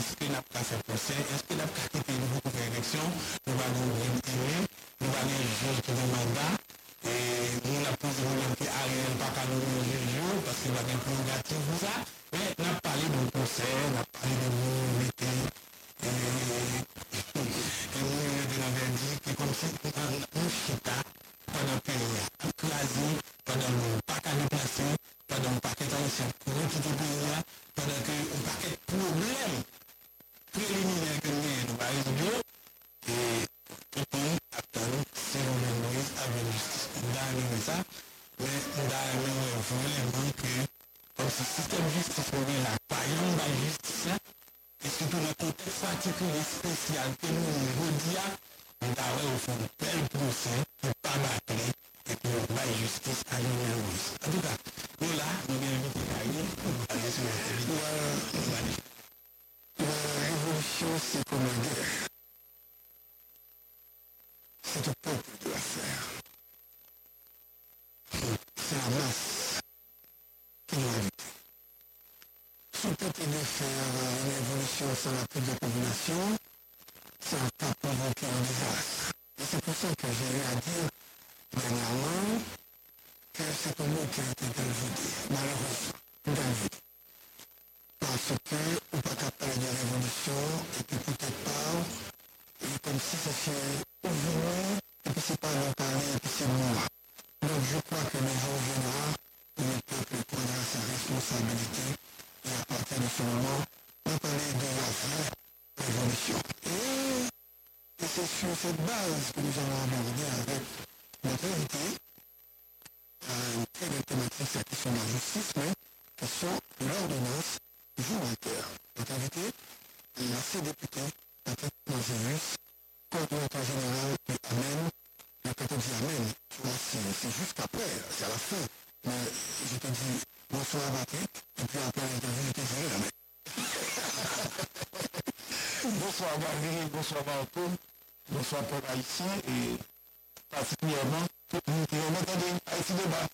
Eske nap ka fè posè, eske cette base que nous allons aborder avec notre invité, une très belle thématique, la question de la justice, mais question de l'ordonnance volontaire. Notre invité, l'ancien député Patrick Mangéus, coordinateur général du Amen. Mais quand on dit Amen, tu vois, c'est juste après, c'est à la fin. Mais je te dis bonsoir Patrick, et puis après l'interview, je te dirai Amen. bonsoir Gary, bonsoir Marco, bonsoir Paul Haïtien, et particulièrement nous m'entendez Haïti débat.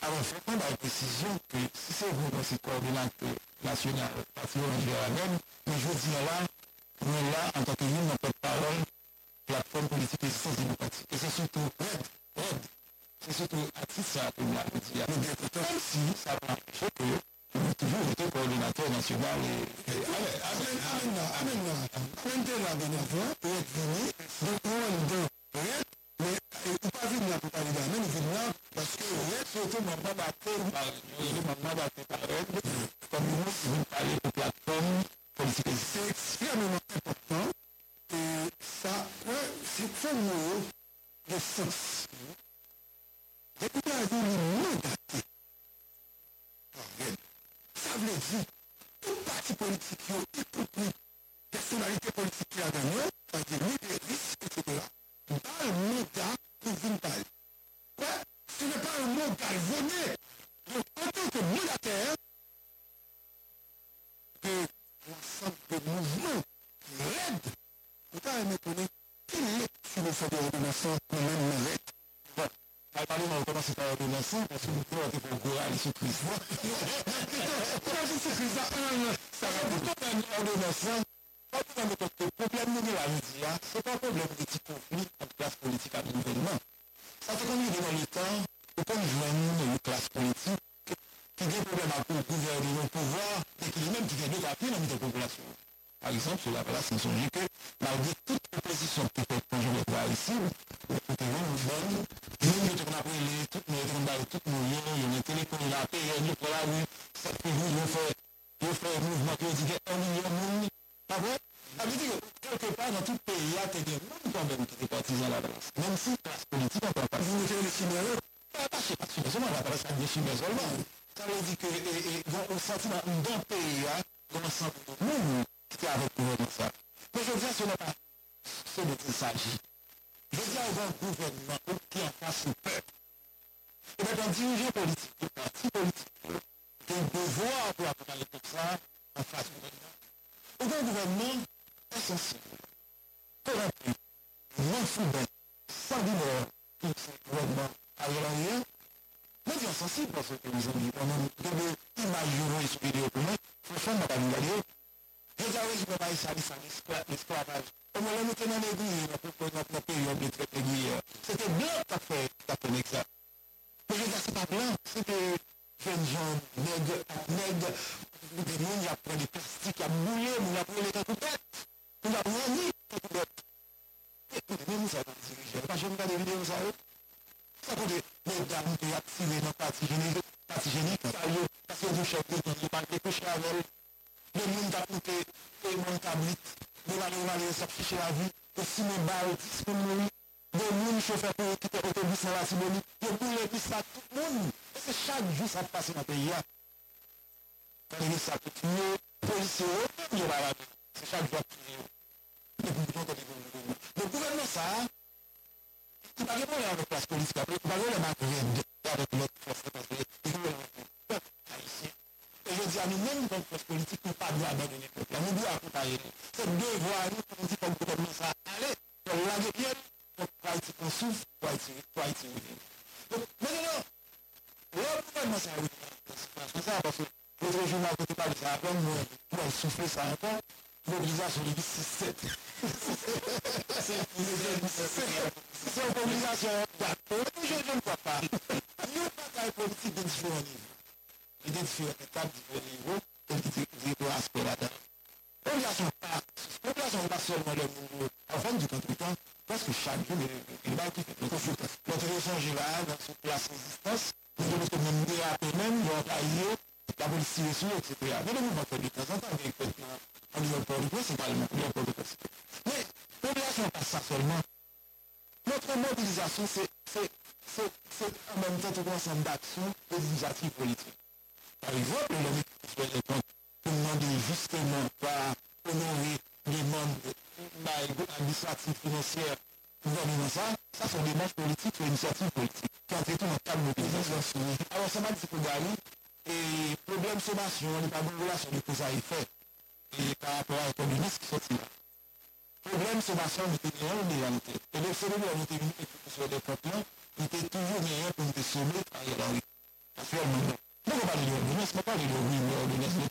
Alors, faites-moi la précision que si c'est vous, c'est coordinateur national, parti la même, mais je dis là, on est là en tant que nous, notre parole, plateforme politique et sans démocratique. Et c'est surtout RED, RED, c'est surtout à titre ça pour moi, dire. Même si ça va empêcher que nous toujours été coordinateur national et. Amen, amen, amen, amen, amen, amen, amen, donc on de RED, mais il pas venir là pour parler d'amen, il vient là parce que RED, surtout, m'a pas battu par, m'a pas battu par RED, comme nous, vous parlez de plateforme politique. C'est extrêmement important et ça, c'est un mot de sens. Député a dit mandaté. Ça veut dire, tout parti politique, y compris personnalité politique qui a gagné, c'est-à-dire leaderisme, etc., dans le mandat pour vous parler. Ouais, ce n'est pas un mot galvaudé. Donc, en tant que mandataire, que l'ensemble des mouvements qui l'aident, vous avez m'étonner qu'il est sur le fond de l'ordonnation, mais même mérite. Bon, à parler, on commence par l'ordonnation, parce que nous pouvons être pour Goral sur Christ. Comment je suis Christ Ça va plutôt faire une ordonnation, pas pour notre problème à dire, ce n'est pas un problème de petit conflit entre classe politique et gouvernement. Ça fait qu'on est dans le temps où comme joignent une classe politique qui a des problèmes à gouverner le pouvoir et lui-même qui vient de rappeler dans la population. Par exemple, sur la place, songe que malgré toute proposition qui fait quand je le vois ici, nous bonne, nous nous tournons après les, toutes nos tournons toutes nos liens, il y a des téléphones là, PN, pour la rue, cette ils fait, ils fait un mouvement qui dit million de monde, dire que quelque part dans tout pays, il y a des gens quand même qui sont partisans à la place. Même si classe politique, on ne peut pas. Vous mettez les chimères, pas chez pas seulement, la place des chimères seulement. Ça veut dire que, on sentit dans un pays, on sent tout le monde qui avec le gouvernement. Mais je dire, ce n'est pas ce dont il s'agit. Je veux dire, un gouvernement qui en face au peuple. Et bien, un dirigeant politique, un parti politique, qui a un devoir pour accompagner tout ça en face au gouvernement. Et un gouvernement insensible, corrompu, non soudain, sanguinaire, qui ce gouvernement aérien, Nous sommes sensibles à ce que nous avons dit. On devait imaginer ce vidéo pour nous. Franchement, madame Galio, déjà, oui, je ne vais pas aller l'esclavage. Comme on était dans l'église, notre période de traite régulière, c'était blanc qui a fait ça. Mais je veux dire, c'est pas blanc, c'était jeunes gens, nègres, nègres, des gens qui apprennent des plastiques, qui boulé, nous apprenons les coupettes, nous avons mis les coupettes. Et nous, nous avons dirigé. Je ne vais pas des vidéos à eux. Sa pou de nou dami ki ap sile nan pati jenik, pati jenik sa yo, kasi yo chèk de ki yo manke kouche avèl. Yo moun da pou te, te moun tablit, yo vane vane sop fichè avi, yo si moun bal, si moun mouni, yo moun choufer pou yo kite otobus nan la si mouni, yo moun le pis sa tout moun. E se chak jou sa pase nan peyi ya. Kan yon sa tout moun, polise yo, yo vane vane, se chak jou ap sile yo. Le gouvernement sa, Ou pa genpon yon replas polis kaple, ou pa genpon yon makouje de gade de lot fos repansye, ou yon pep haisyen. E je di a nou men yon fos politik nou pa dwa abadone pep, nou dwa akoutaje nou. Se devwa nou pou di pou pou koman sa ale, pou lage pien, pou kwa iti konsouf, kwa iti ouve. Don, men genon, lor pou koman sa ouve, kon sa aposou, pou rejou nan kote pa li sa apon, pou el soufle sa ankon, mobilizasyon li bi 6-7. 6-7. 6-7. populasyon wak dan, pou wè jè jè wak pa, yon pa kaj politik identifiyon nivou. Identifiyon etap, identifiyon nivou, gouvernement ça, ça sont des marches politiques, c'est initiatives politiques qui ont été en cas de mobilisation. Alors, ça m'a dit pour gagner, et problème sommation, il n'y a pas de relation de cause à effet, et par rapport à ministre qui sortit là. Problème sommation, il était rien en réalité. Et le phénomène, on était venu sur il toujours rien pour nous sommer à Yalari. Actuellement, Pourquoi parler d'ordonnance Mais parler de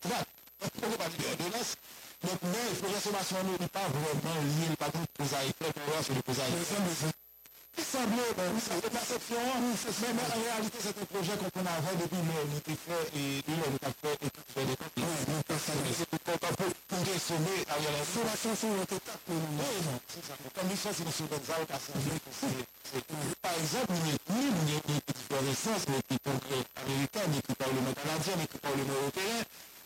de. Pourquoi parler d'ordonnance Donc, il que la sommation n'est pas vraiment liée, pas tout cause à effet, pour voir sur le. Il semblait, perception, mais en réalité, c'est un projet qu'on avait depuis le était fait et il a fait et tout fait des. C'est pour pour sommer à la formation sur notre étape pour nous. Comme il fait, c'est une seconde zone qui a servi Par exemple, il y a des différences, les congrès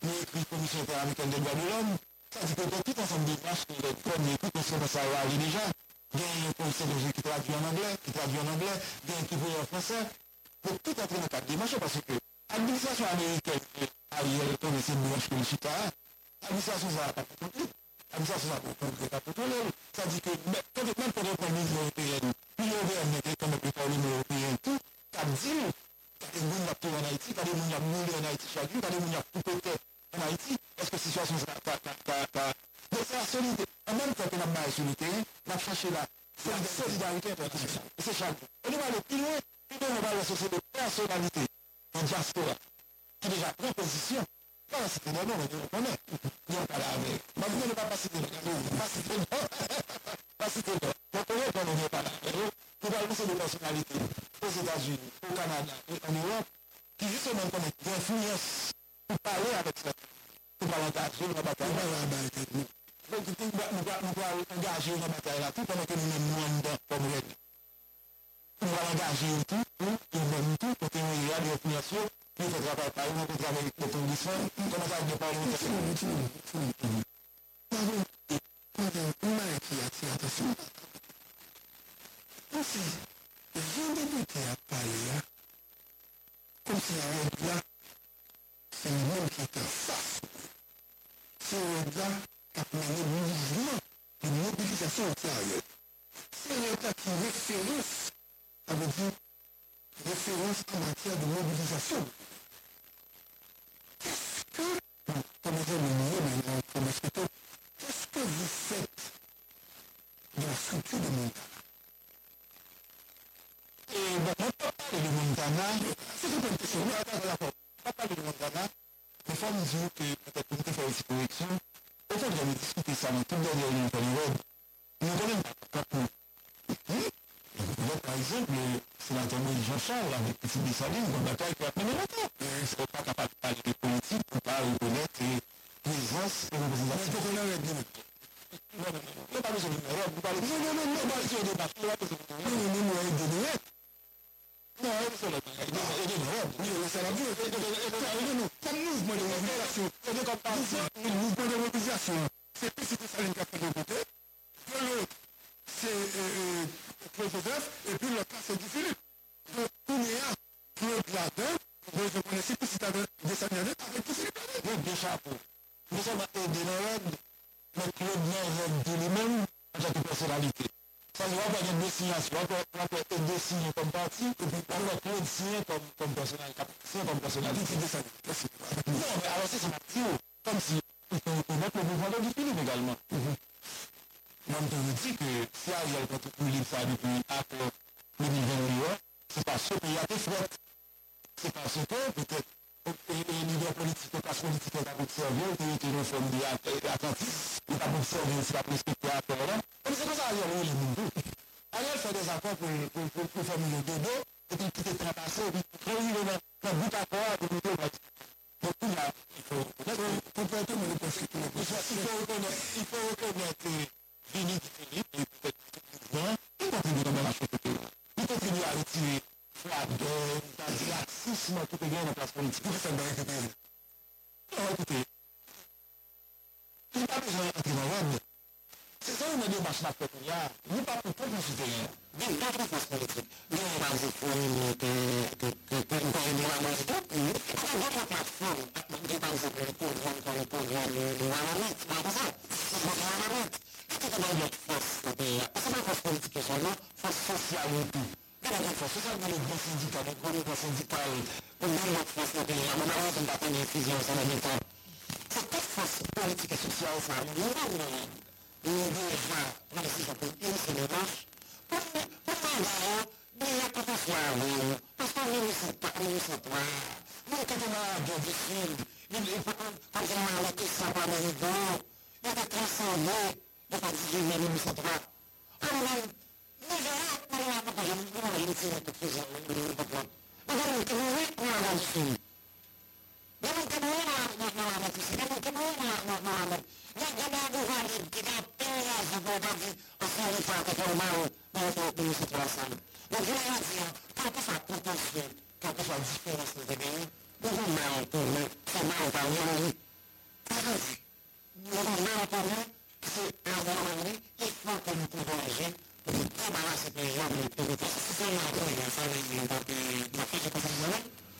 les commissions interaméricaines des droits de l'homme. Tandis que dans tout ensemble des tâches, les premiers coups, parce que ça va arriver déjà, il y a un conseil de jeu qui traduit en anglais, qui traduit en anglais, il y a un qui veut en français. Pour tout entrer dans le cadre des marchés, parce que l'administration américaine, Ariel, comme c'est une branche que le Chita, l'administration, ça n'a pas compris. L'administration, ça n'a pas compris. Ça dit que même pour les problèmes européennes, l'Union européenne n'était quand même plus par l'Union européenne, tout, t'as dit, t'as des gens qui en Haïti, t'as des gens qui en Haïti chaque jour, t'as des gens qui ont coupé en Haïti. Est-ce que la situation ça, donc c'est la solidité. En même temps que la solidité, on va chercher la solidarité internationale. C'est chaque. Et nous allons plus loin, on va aller chercher des personnalités en diaspora qui déjà prend position. Pas la cité non, on connaît. Nous on parle avec. Mais vous ne pas de. Pas non. là. Donc, on est pas dans pas là. Nous de aux États-Unis, au Canada et en Europe qui justement connaissent l'influence pour parler avec ça. Nous allons engager dans la bataille. Nous allons engager dans la bataille là, tout pendant que nous même nous dedans comme règle. Nous allons engager tout, tout, même tout, pour tenir une réelle opinion, nous faisons travail par nous, nous travaillons avec le condition, nous commençons à parler de ça. Dans la bataille qui a mené longtemps, il ne pas capable de parler de politique pour ne pas reconnaître présence et représentation. Il faut qu'on arrête de Non, non, non, non, pas besoin de nous. Vous parlez Non, non, non, non, pas besoin de débat. comme personnalité. Non, mais alors c'est ma Mathieu, comme si on mettre le mouvement de du film également. Mm-hmm. Non, Moi, je vous dis que si Ariel contre plus libre, ça depuis après 2021, c'est parce qu'il y a des fêtes. C'est parce que peut-être les leaders politiques, les classes politiques ont observé, ont été une forme d'attentisme, ils ont observé, ils la perspective à faire là. Comme c'est comme ça Ariel, oui, les mondes. Ariel fait des accords pour, pour, pour, pour faire le dodo. Et puis, tout est bien. Et puis, quand il est dans le bout à boire, il. Donc, là, il faut reconnaître. Il faut reconnaître. Il faut reconnaître. Vini dit Philippe, et peut-être tout le il continue dans la chose. Il continue à retirer frappe de laxisme qui est dans la place politique. Pour ça, il va récupérer. Alors, écoutez, il n'a pas besoin d'entrer dans l'ordre. Se sa ou nan de bach la pek ya, nou pa pou pou pou fite ya. Bin ta pou pou fite ya. Nou an manzi pou nou te, te, te, te, nou an nou an manzi pou pou nou. Kon nou pou platform, ak nou de manzi pou nou pou nou, kon nou pou nou, nou an an net, an pa sa. Se nou an an net, ak te nan lot fos te pe ya. Ase man fos politike son nou, fos sosyal ou tou. Nan an net fos, se sa ou nan le bon syndika, nan kon nou kon syndika ou, kon nou lot fos te pe ya, man an net an pa ten efizyon san an netan. Se te fos politike sosyal ou sa, nou an an net. o governo legislativo ensinou-nos como ideia de aperfeiçoar mas para municipal, nunca de modo de ser, e para gerar uma atenção para o igual, e da criação de da partida municipal. Ora bem, deverá para a propaganda de uma agência de pesquisa, mas agora não tem nem como avançar. yapmalarını düşünüyorum ki bunu yapmalarını. Ya genelde hani kitaplarla zıbırdaki asıl ifade olmalı böyle bir situasyon. Ve Fransa'ya kalkış atmak istiyor. Kalkış alışverişi demeyi. Uzun mağdurlu, temel dalyanı. Kalkış. Uzun mağdurlu, kısa dalyanı ilk vatanı kullanıcı. Tutta bana sıkıcı bir ülkede. Sizin mağdurlu, sen de bir ülkede. Bakıcı kısımların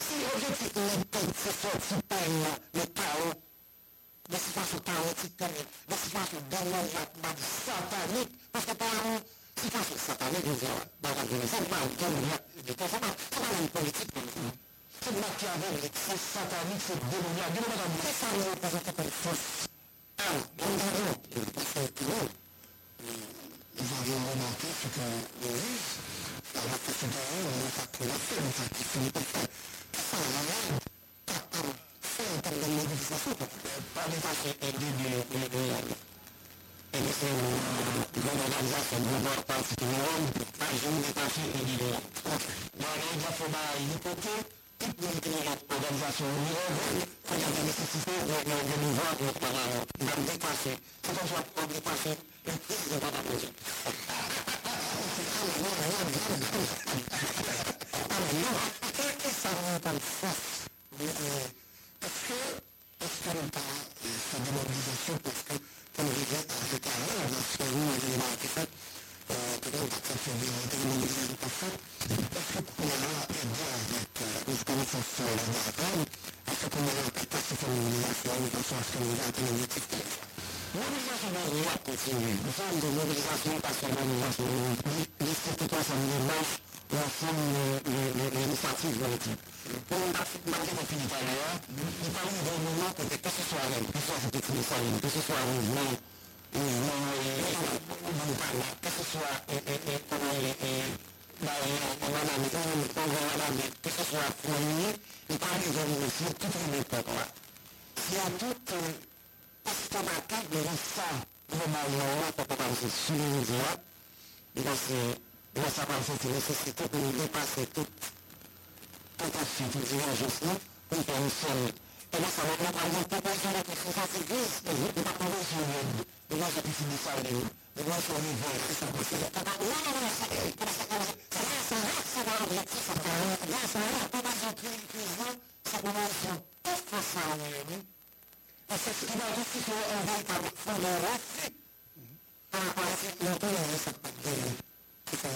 ça. Si on est pas payé, pas payé, c'est pas quelqu'un le a qu'on suit par là, il était toujours, c'est le même dit, Giorgio Contadini, perché lui lo so, perché parlano, perché montagna, perché non di le pau, da si fa su tale cittadini, da si fa ma di satanic, questo pau si fa su satanic, da ragione, sempre anche di cosa ma, ma non politica. C'est Machiavel, c'est satanique, c'est démoniaque. C'est ça, il représente comme force. Alors, évidemment, effectivement, nous avions remarqué ce que dans la procédure, on n'a pas pu la faire, mais qui finit par faire. Ça, on a même pas fait en termes de mobilisation, pas les affaires aider et laisser une bonne organisation de l'ordre particulier, pas jamais dépasser et dire, dans les affaires, il est côté, organisation il y a des nécessités de nous voir même dépasser. C'est qu'on soit pas dépasser une prise de pas poser. Que ça comme force Est-ce que, qu'on n'a pas cette démobilisation parce que, comme je disais, à lorsque nous, on a été fait, peut-être que ça fait des démobilisations pas faites, est-ce que pour là, aider avec organizazione della a seconda questa comunicazione possono organizzare l'università. Mobilizazione degli atti civili, usando mobilizazione passionale l'istituto familiare o assume le iniziative non mangiamo più d'Italia, i paesi del mondo perché questo suona, questo è il di suona, questo suona, non non parla, questo suona come que ce soit fourni, et par les organisations, toutes les méthodes. S'il y a toutes estomacales de l'État, globalement, pour commencer sur les médias, il va savoir cette nécessité de nous dépasser toute, tout à fait, toute divergence, faire une seule. Et là, ça va être par exemple, proposition de quelque chose à l'église, et pas et là, j'ai pu finir ça, et là, je suis au c'est ça, c'est ça. Non, non, non, c'est Che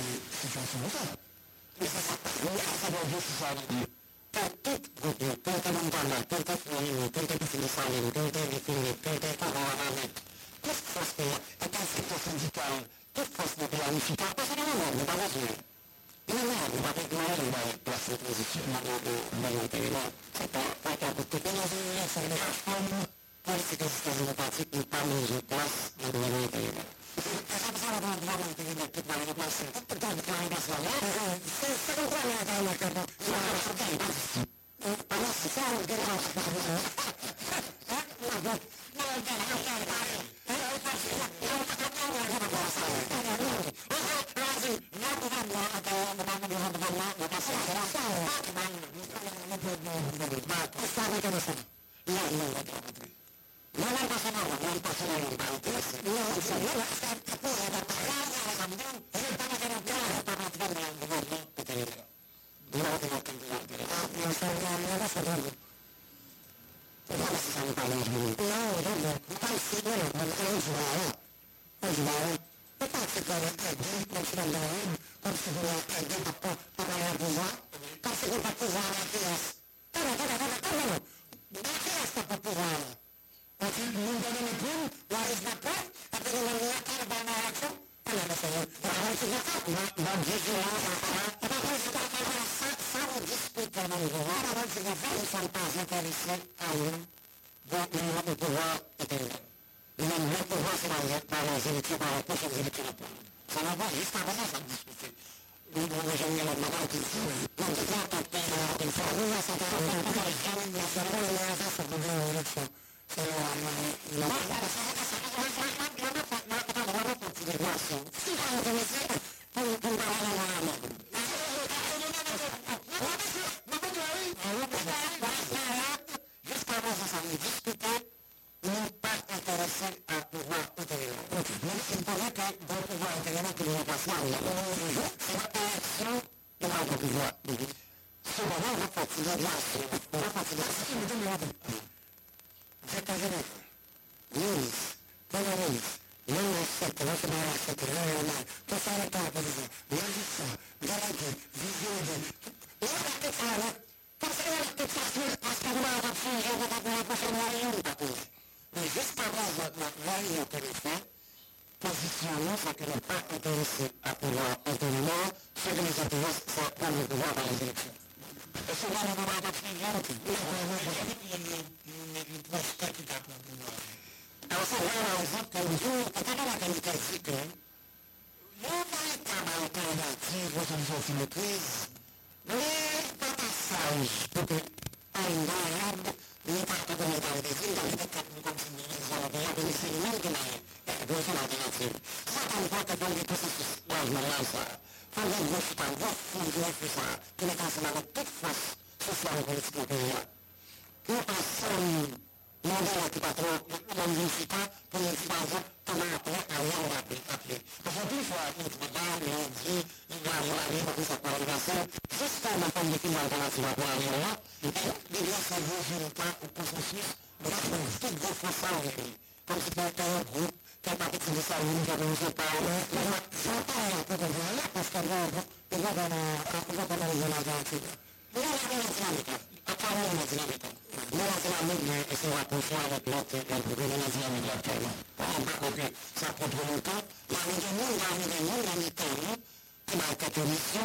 non ってもらいま。と興味変わりますよね。い、ます。Sambawan, por su vida, التلفزيون souvent vous fatiguez de lâcher, vous fatiguez de lâcher, mais donnez-moi de Zatarzyna, Juris, Polaris, Luna Świata, Lotymara Świata, Luna Mar, to całe to opozycja, Lewica, Galety, Wizjudy, Luna te całe, to całe te czasy, a stawiała na przyjdzie, bo tak była potrzebna i inna później. No i wyspa była na wojnie, to jest, téléphone, positionnement, ça que n'est pas à pouvoir ce qui nous intéresse, c'est prendre le pouvoir les élections. Et c'est le finir, alors ça, là, par exemple, que nous, quand on a qualité dit que, alternative aux solutions les peut-être, nous nous la Goutan alternatif. Satan vote don di positif lojman nan sa. Fon gen gen chitan, gen fin gen fousa, gen etan seman gen tout fos sosyal ou politik nan peyi an. Gen pas son mandel an ki patron, nan gen chitan, pou gen chitan zon, koman apre, an yon apre, apre. Pasan pi fwa, gen ti bedan, gen di, gen an yon apre, pou sa kwa regasyon, jistan nan pon de film alternatif an kwa an yon an, gen gen se vou jenitan ou konsensus, gen an pou tout gen fousa ou gen peyi. Kom si pou an yon group, tematik sebesar ini dari municipal memang siapa yang tidak layak karena tidak ada tidak ada zonasi tidak ada nasionalitas apa yang nasionalitas nasionalnya sesuatu suara bloke dan hubungan nasional yang pertama apa oke satu pemerintah yang ingin yang ingin yang ingin marca televisiva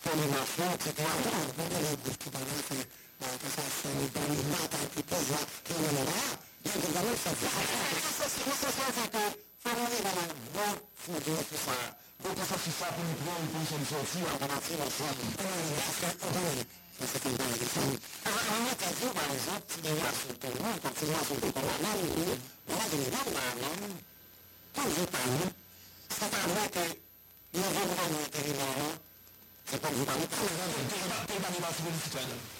come una forza che guarda, non è discutibile, ma che sa se mi dà un'invata anche per la che non era, Thank wo ich so viel, aber nach vier Wochen schon. Ja, das ist das, was ich mir so sagte. Aber auch nicht, dass du mal so, zu dir hast du den Mund, dass du mal so gut mal an, wie, wo du den Mund mal an, dann sieht man, ne? Das ist aber heute, wir sind dann heute wieder, ne? Sie kommen wieder mit an, ne? Ich hab den Mann, die war zu mir nicht zu trennen.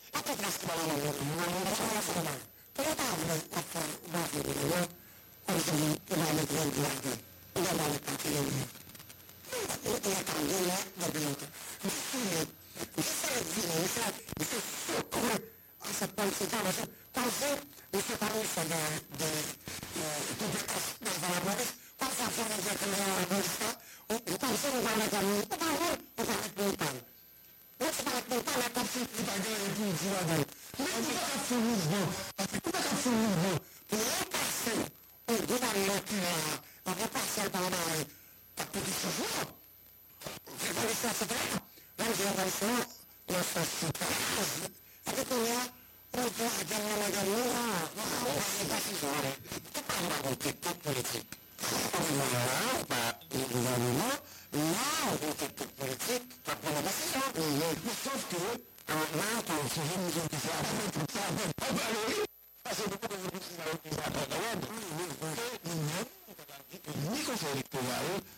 だと出してもいいのに、もう許しますけど、これが Ivaí,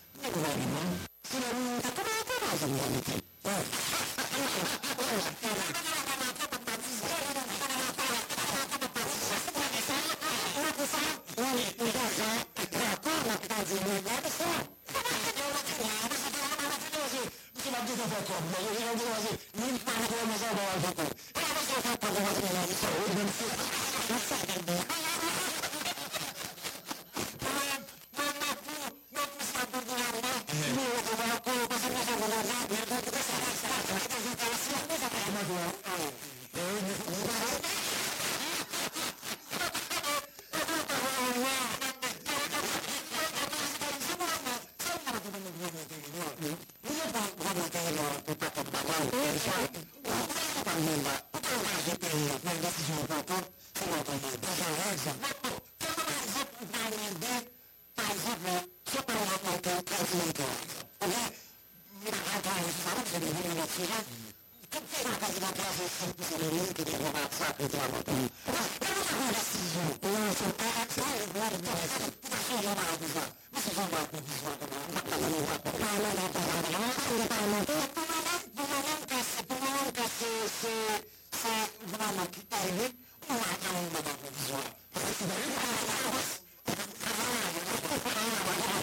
이인도 그게 나가서 사람 소리를 하는 것이라 그때 나가지 못하고 사람들이 일들이 와서 이들하고 그러다가 그랬어요 그래서 내가 제일 머리도 다시 일어나고서 무슨 생각이 들어서 막다니는 것 마음을 내다가 근데 마음을 그만한 그만한 가시 그만한 가시 사 그만한 기타를 올라가는 거라고 그죠 그래서 내가 가만히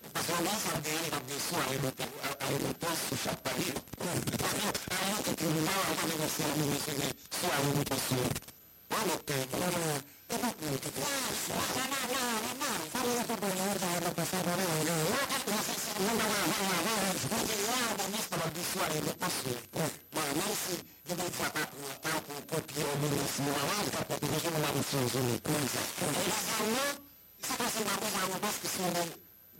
attraverso organi visuali aiutato su Sciappari, aiutato che mi dava la questa musica su aiutato su. Guarda te, guarda, e poi mi dice, no, no, no, no, fammi la tua buongiorno, non passare a noi, no, no, non va, va, va, va, perché io ho da misto la visuale di passi, ma non si diventa proprio, proprio, proprio, bellissimo, la volta perché diciamo la visione, quindi, e la sanno, sapessi da cosa hanno posto su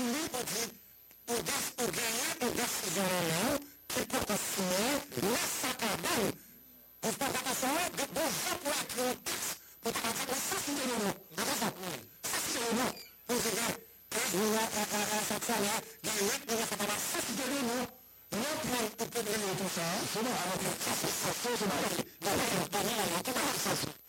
livre de o, ganhar a decisão ou. Vous pouvez de bon vent pour la pour ta partie, ça c'est le moment. Attention, ça c'est le moment. Pour se dire, vous avez cette salle-là, gagner, vous avez cette ça ça, ça, on va ça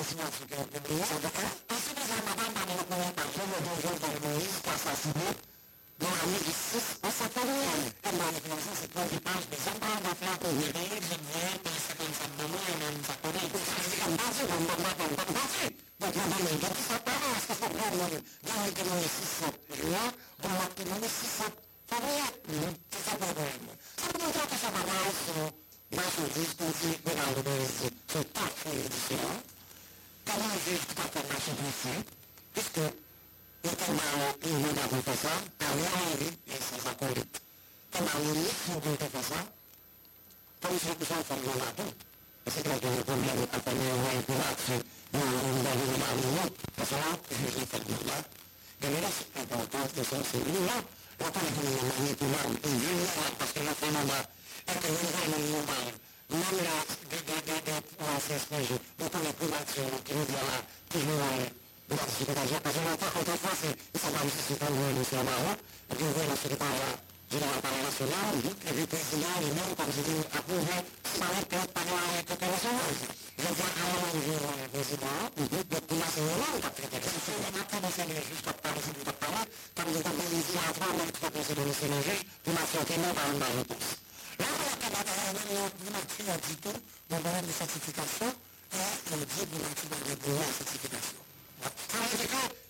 Association gelten gewesen, oder? Nosotros que tenemos el departamento de Cubazzi y un barrio de Mario, pasará desde esta ciudad. Guerreras, a partir de su seguridad, la pareja de la manipular y yo le la pasión a mamá, a que yo le la manipular. No me la de de de de hacer espejo, no para Cubazzi, no quiero llamar, que no vale. Gracias, secretaria. Pasó la tajo otra fase, esa va a necesitar una iniciativa, porque yo la secretaria de la nacional y que representar el mundo para seguir a Cuba, saber que es para la internacional. Yo ya hablo de presidente y de nacional, porque le de ser justo para ser de parler, comme il est ici à trois mètres de se laisser le juge, vous m'affrontez réponse. Là, on a pas d'ailleurs, vous m'affrontez à Dito, dans certification, et le Dieu vous m'affrontez à la certification.